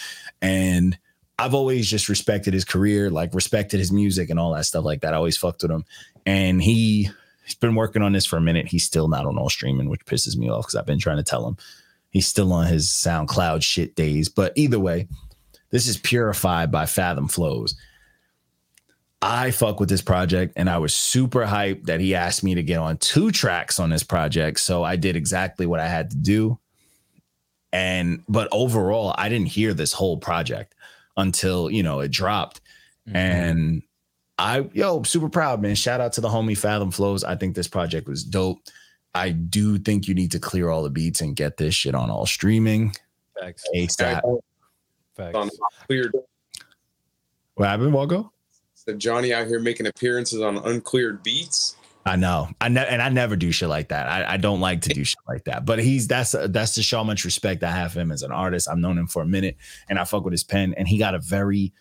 and I've always just respected his career, like respected his music and all that stuff like that. I always fucked with him. And he he's been working on this for a minute. He's still not on all streaming, which pisses me off because I've been trying to tell him he's still on his SoundCloud shit days. But either way, this is purified by Fathom Flows. I fuck with this project and I was super hyped that he asked me to get on two tracks on this project. So I did exactly what I had to do. And but overall, I didn't hear this whole project until you know it dropped. Mm-hmm. And I yo, super proud, man. Shout out to the homie Fathom Flows. I think this project was dope. I do think you need to clear all the beats and get this shit on all streaming. Facts. ASAP. on Facts. What happened, Walgo? Johnny out here making appearances on uncleared beats. I know. I ne- and I never do shit like that. I, I don't like to do shit like that. But he's that's that's to show how much respect I have for him as an artist. I've known him for a minute, and I fuck with his pen. And he got a very,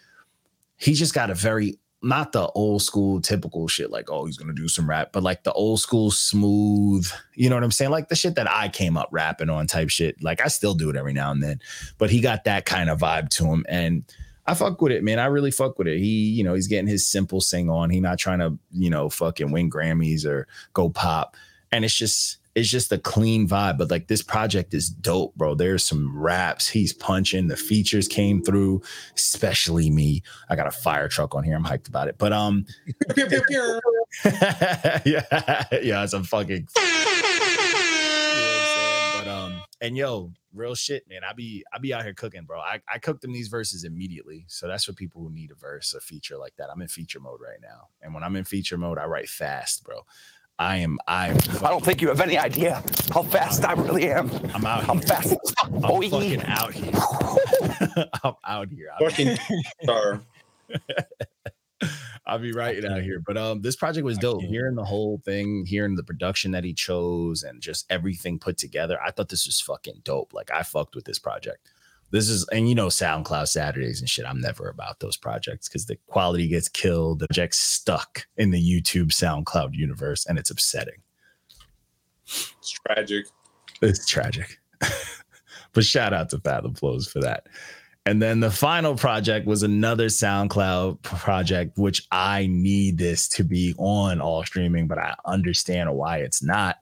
he just got a very not the old school typical shit like oh he's gonna do some rap, but like the old school smooth. You know what I'm saying? Like the shit that I came up rapping on type shit. Like I still do it every now and then, but he got that kind of vibe to him and. I fuck with it, man. I really fuck with it. He, you know, he's getting his simple sing on. He not trying to, you know, fucking win Grammys or go pop. And it's just, it's just a clean vibe. But like this project is dope, bro. There's some raps. He's punching. The features came through, especially me. I got a fire truck on here. I'm hyped about it. But um, [laughs] [laughs] yeah, yeah, it's a fucking. And yo, real shit, man. I be I be out here cooking, bro. I I cook them these verses immediately. So that's for people who need a verse, a feature like that. I'm in feature mode right now, and when I'm in feature mode, I write fast, bro. I am I am I don't think you have any idea how fast I really am. I'm out [laughs] I'm fast I'm boy. fucking out here. [laughs] I'm out here. I'm- Fucking star. [laughs] I'll be writing out here. But um, this project was dope. Hearing the whole thing, hearing the production that he chose, and just everything put together, I thought this was fucking dope. Like I fucked with this project. This is, and you know, SoundCloud Saturdays and shit. I'm never about those projects because the quality gets killed. The project's stuck in the YouTube SoundCloud universe, and it's upsetting. It's tragic. It's tragic. [laughs] but shout out to Fathom Flows for that. And then the final project was another SoundCloud project, which I need this to be on all streaming, but I understand why it's not.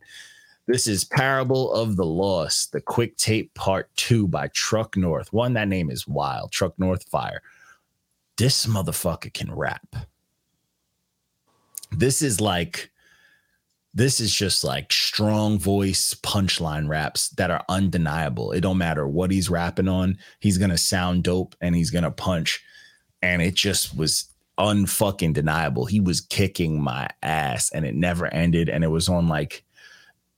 This is Parable of the Lost, the quick tape part two by Truck North. One, that name is wild. Truck North Fire. This motherfucker can rap. This is like this is just like strong voice punchline raps that are undeniable. It don't matter what he's rapping on, he's gonna sound dope and he's gonna punch. And it just was unfucking deniable. He was kicking my ass and it never ended. And it was on like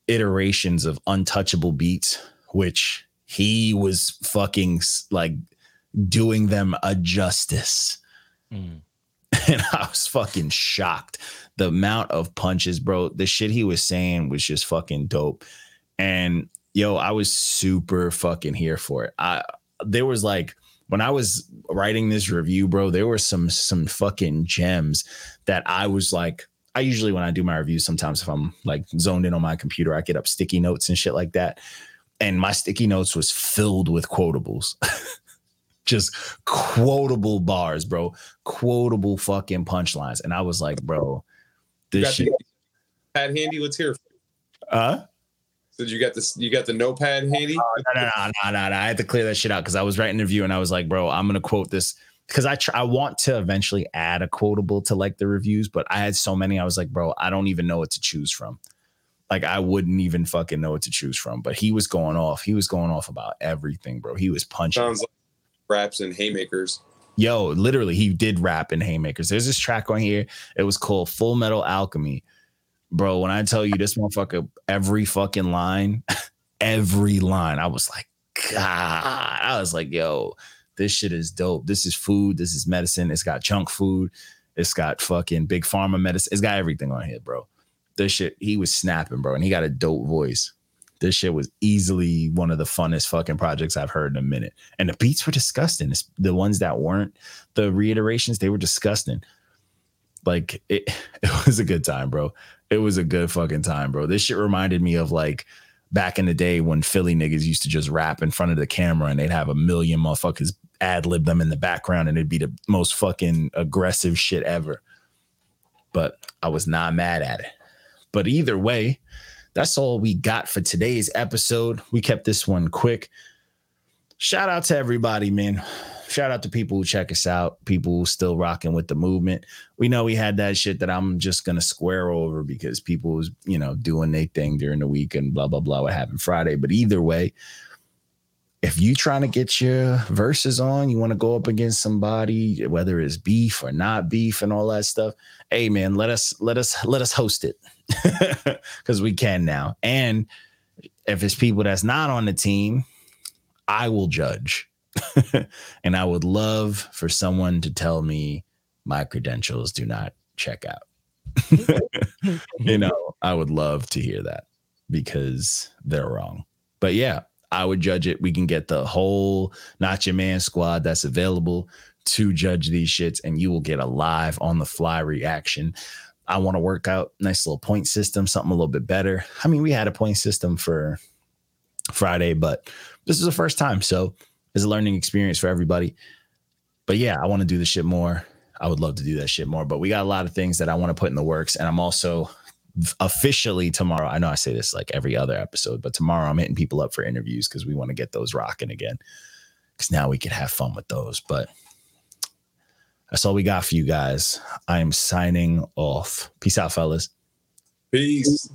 iterations of untouchable beats, which he was fucking like doing them a justice Mm. [laughs] and I was fucking shocked. The amount of punches, bro. The shit he was saying was just fucking dope. And yo, I was super fucking here for it. I there was like when I was writing this review, bro, there were some some fucking gems that I was like I usually when I do my reviews sometimes if I'm like zoned in on my computer, I get up sticky notes and shit like that. And my sticky notes was filled with quotables. [laughs] just quotable bars, bro. Quotable fucking punchlines. And I was like, bro, this shit. pad handy. Let's hear. Uh? Did you got this? You got the notepad handy? No, no, no, no, no, no. I had to clear that shit out because I was writing a review and I was like, bro, I'm gonna quote this because I tr- I want to eventually add a quotable to like the reviews, but I had so many. I was like, bro, I don't even know what to choose from. Like I wouldn't even fucking know what to choose from. But he was going off. He was going off about everything, bro. He was punching. Sounds like raps and haymakers. Yo, literally, he did rap in Haymakers. There's this track on here. It was called Full Metal Alchemy. Bro, when I tell you this motherfucker, every fucking line, [laughs] every line, I was like, God. I was like, yo, this shit is dope. This is food. This is medicine. It's got chunk food. It's got fucking big pharma medicine. It's got everything on here, bro. This shit, he was snapping, bro. And he got a dope voice. This shit was easily one of the funnest fucking projects I've heard in a minute. And the beats were disgusting. It's the ones that weren't the reiterations, they were disgusting. Like it, [laughs] it was a good time, bro. It was a good fucking time, bro. This shit reminded me of like back in the day when Philly niggas used to just rap in front of the camera and they'd have a million motherfuckers ad lib them in the background and it'd be the most fucking aggressive shit ever. But I was not mad at it. But either way, that's all we got for today's episode. We kept this one quick. Shout out to everybody, man. Shout out to people who check us out, people who still rocking with the movement. We know we had that shit that I'm just gonna square over because people was, you know, doing their thing during the week and blah blah blah what happened Friday. But either way, if you trying to get your verses on, you want to go up against somebody, whether it's beef or not beef and all that stuff. Hey man, let us let us let us host it. [laughs] Because we can now. And if it's people that's not on the team, I will judge. [laughs] and I would love for someone to tell me my credentials do not check out. [laughs] you know, I would love to hear that because they're wrong. But yeah, I would judge it. We can get the whole Not Your Man squad that's available to judge these shits, and you will get a live on the fly reaction. I want to work out. Nice little point system, something a little bit better. I mean, we had a point system for Friday, but this is the first time. So it's a learning experience for everybody. But yeah, I want to do this shit more. I would love to do that shit more, but we got a lot of things that I want to put in the works. And I'm also officially tomorrow. I know I say this like every other episode, but tomorrow I'm hitting people up for interviews because we want to get those rocking again. Because now we can have fun with those. But that's all we got for you guys. I am signing off. Peace out, fellas. Peace.